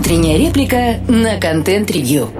Утренняя реплика на контент-ревью.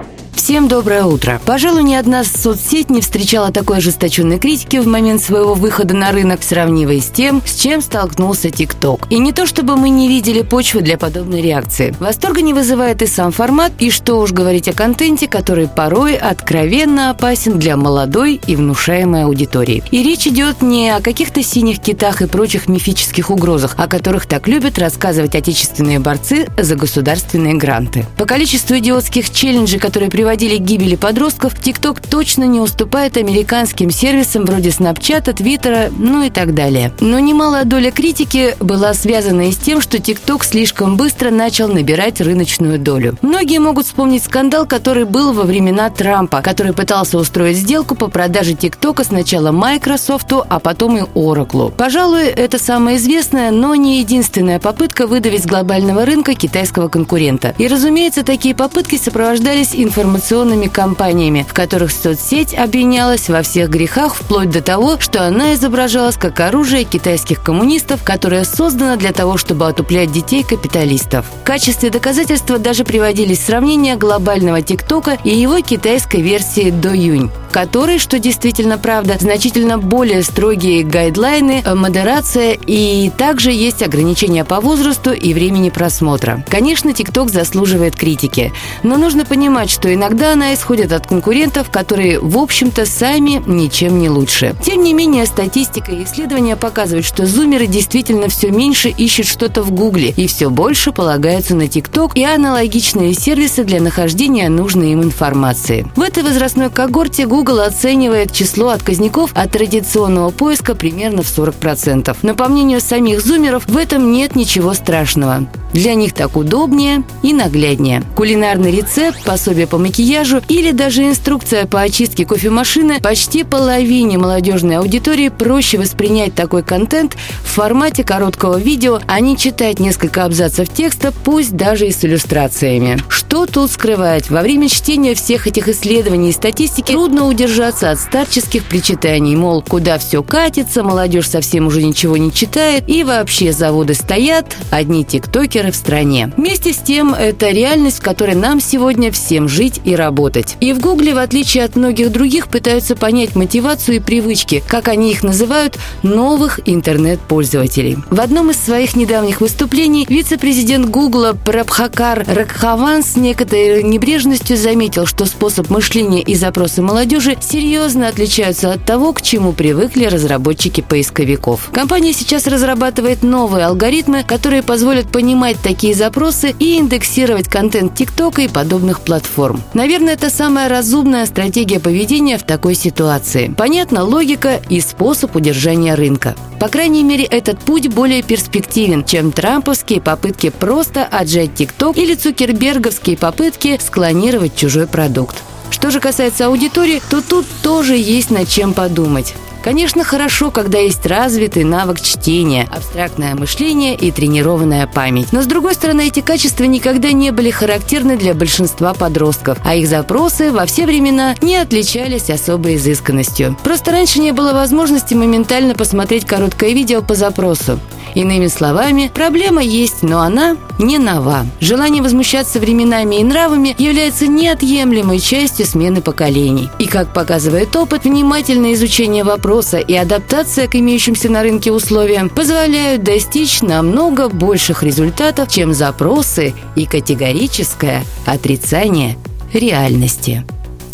Всем доброе утро. Пожалуй, ни одна соцсеть не встречала такой ожесточенной критики в момент своего выхода на рынок, сравнивая с тем, с чем столкнулся ТикТок. И не то чтобы мы не видели почвы для подобной реакции. Восторга не вызывает и сам формат, и что уж говорить о контенте, который порой откровенно опасен для молодой и внушаемой аудитории. И речь идет не о каких-то синих китах и прочих мифических угрозах, о которых так любят рассказывать отечественные борцы за государственные гранты. По количеству идиотских челленджей, которые приводят приводили к гибели подростков, TikTok точно не уступает американским сервисам вроде Snapchat, Твиттера, ну и так далее. Но немалая доля критики была связана и с тем, что TikTok слишком быстро начал набирать рыночную долю. Многие могут вспомнить скандал, который был во времена Трампа, который пытался устроить сделку по продаже TikTok сначала Microsoft, а потом и Oracle. Пожалуй, это самая известная, но не единственная попытка выдавить с глобального рынка китайского конкурента. И, разумеется, такие попытки сопровождались информационными информационными кампаниями, в которых соцсеть обвинялась во всех грехах вплоть до того, что она изображалась как оружие китайских коммунистов, которое создано для того, чтобы отуплять детей капиталистов. В качестве доказательства даже приводились сравнения глобального ТикТока и его китайской версии Douyin которой, что действительно правда, значительно более строгие гайдлайны, э, модерация и также есть ограничения по возрасту и времени просмотра. Конечно, ТикТок заслуживает критики, но нужно понимать, что иногда она исходит от конкурентов, которые, в общем-то, сами ничем не лучше. Тем не менее, статистика и исследования показывают, что зумеры действительно все меньше ищут что-то в Гугле и все больше полагаются на ТикТок и аналогичные сервисы для нахождения нужной им информации. В этой возрастной когорте Google Google оценивает число отказников от традиционного поиска примерно в 40%. Но по мнению самих зумеров, в этом нет ничего страшного. Для них так удобнее и нагляднее. Кулинарный рецепт, пособие по макияжу или даже инструкция по очистке кофемашины почти половине молодежной аудитории проще воспринять такой контент в формате короткого видео, а не читать несколько абзацев текста, пусть даже и с иллюстрациями. Что тут скрывать? Во время чтения всех этих исследований и статистики трудно удержаться от старческих причитаний, мол, куда все катится, молодежь совсем уже ничего не читает, и вообще заводы стоят, одни тиктокеры в стране. Вместе с тем, это реальность, в которой нам сегодня всем жить и работать. И в Гугле, в отличие от многих других, пытаются понять мотивацию и привычки, как они их называют, новых интернет-пользователей. В одном из своих недавних выступлений вице-президент Гугла Прабхакар Ракхаван с некоторой небрежностью заметил, что способ мышления и запросы молодежи серьезно отличаются от того, к чему привыкли разработчики поисковиков. Компания сейчас разрабатывает новые алгоритмы, которые позволят понимать такие запросы и индексировать контент ТикТока и подобных платформ. Наверное, это самая разумная стратегия поведения в такой ситуации. Понятна логика и способ удержания рынка. По крайней мере, этот путь более перспективен, чем трамповские попытки просто отжать ТикТок или цукерберговские попытки склонировать чужой продукт. Что же касается аудитории, то тут тоже есть над чем подумать. Конечно, хорошо, когда есть развитый навык чтения, абстрактное мышление и тренированная память. Но, с другой стороны, эти качества никогда не были характерны для большинства подростков, а их запросы во все времена не отличались особой изысканностью. Просто раньше не было возможности моментально посмотреть короткое видео по запросу. Иными словами, проблема есть, но она не нова. Желание возмущаться временами и нравами является неотъемлемой частью смены поколений. И, как показывает опыт, внимательное изучение вопроса и адаптация к имеющимся на рынке условиям позволяют достичь намного больших результатов, чем запросы и категорическое отрицание реальности.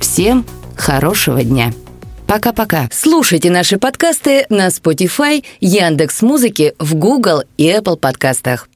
Всем хорошего дня! Пока-пока. Слушайте наши подкасты на Spotify, Яндекс Музыки, в Google и Apple подкастах.